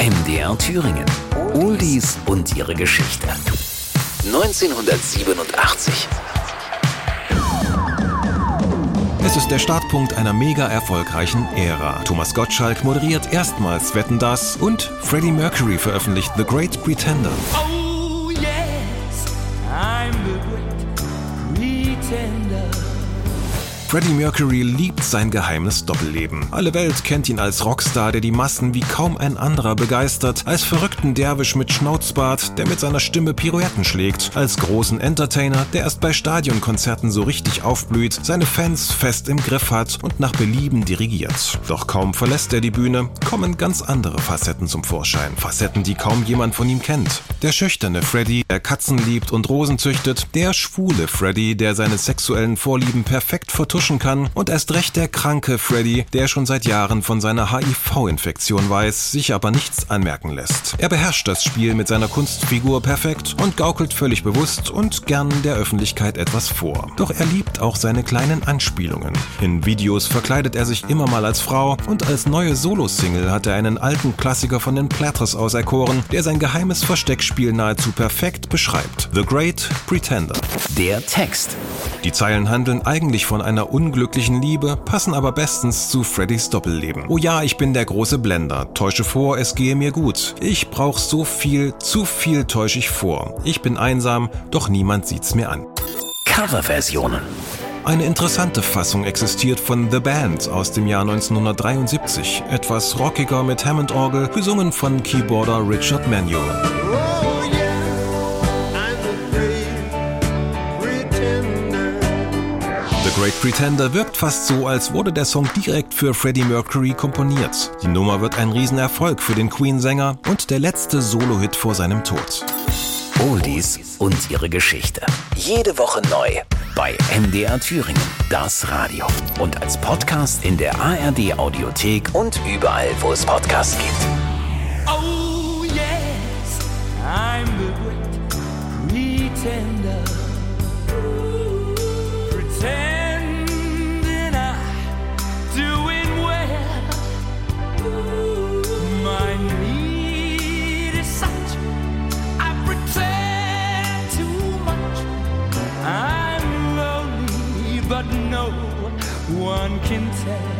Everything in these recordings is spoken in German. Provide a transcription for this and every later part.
MDR Thüringen. Oldies und ihre Geschichte. 1987. Es ist der Startpunkt einer mega erfolgreichen Ära. Thomas Gottschalk moderiert erstmals Wetten das und Freddie Mercury veröffentlicht The Great Pretender. Oh yes, I'm the great pretender. Freddie Mercury liebt sein geheimes Doppelleben. Alle Welt kennt ihn als Rockstar, der die Massen wie kaum ein anderer begeistert, als verrückten Derwisch mit Schnauzbart, der mit seiner Stimme Pirouetten schlägt, als großen Entertainer, der erst bei Stadionkonzerten so richtig aufblüht, seine Fans fest im Griff hat und nach Belieben dirigiert. Doch kaum verlässt er die Bühne, kommen ganz andere Facetten zum Vorschein. Facetten, die kaum jemand von ihm kennt. Der schüchterne Freddie, der Katzen liebt und Rosen züchtet, der schwule Freddie, der seine sexuellen Vorlieben perfekt vertuscht kann und erst recht der kranke Freddy, der schon seit Jahren von seiner HIV-Infektion weiß, sich aber nichts anmerken lässt. Er beherrscht das Spiel mit seiner Kunstfigur perfekt und gaukelt völlig bewusst und gern der Öffentlichkeit etwas vor. Doch er liebt auch seine kleinen Anspielungen. In Videos verkleidet er sich immer mal als Frau und als neue Solo-Single hat er einen alten Klassiker von den Platters auserkoren, der sein geheimes Versteckspiel nahezu perfekt beschreibt. The Great Pretender. Der Text. Die Zeilen handeln eigentlich von einer unglücklichen Liebe, passen aber bestens zu Freddys Doppelleben. Oh ja, ich bin der große Blender, täusche vor, es gehe mir gut. Ich brauch so viel, zu viel täusche ich vor. Ich bin einsam, doch niemand sieht's mir an. Coverversionen. Eine interessante Fassung existiert von The Band aus dem Jahr 1973. Etwas rockiger mit Hammond-Orgel, gesungen von Keyboarder Richard Manuel. Great Pretender wirkt fast so, als wurde der Song direkt für Freddie Mercury komponiert. Die Nummer wird ein Riesenerfolg für den Queen-Sänger und der letzte Solo-Hit vor seinem Tod. Oldies und ihre Geschichte. Jede Woche neu bei MDR Thüringen, das Radio. Und als Podcast in der ARD Audiothek und überall, wo es Podcasts gibt. Oh yes, I'm the great pretender. tempted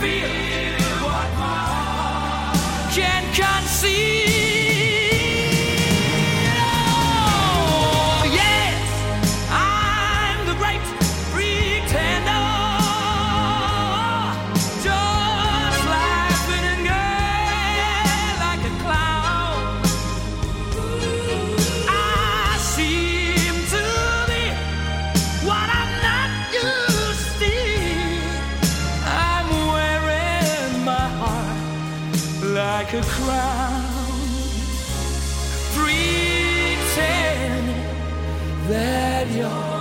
feel like a crown, pretending that you're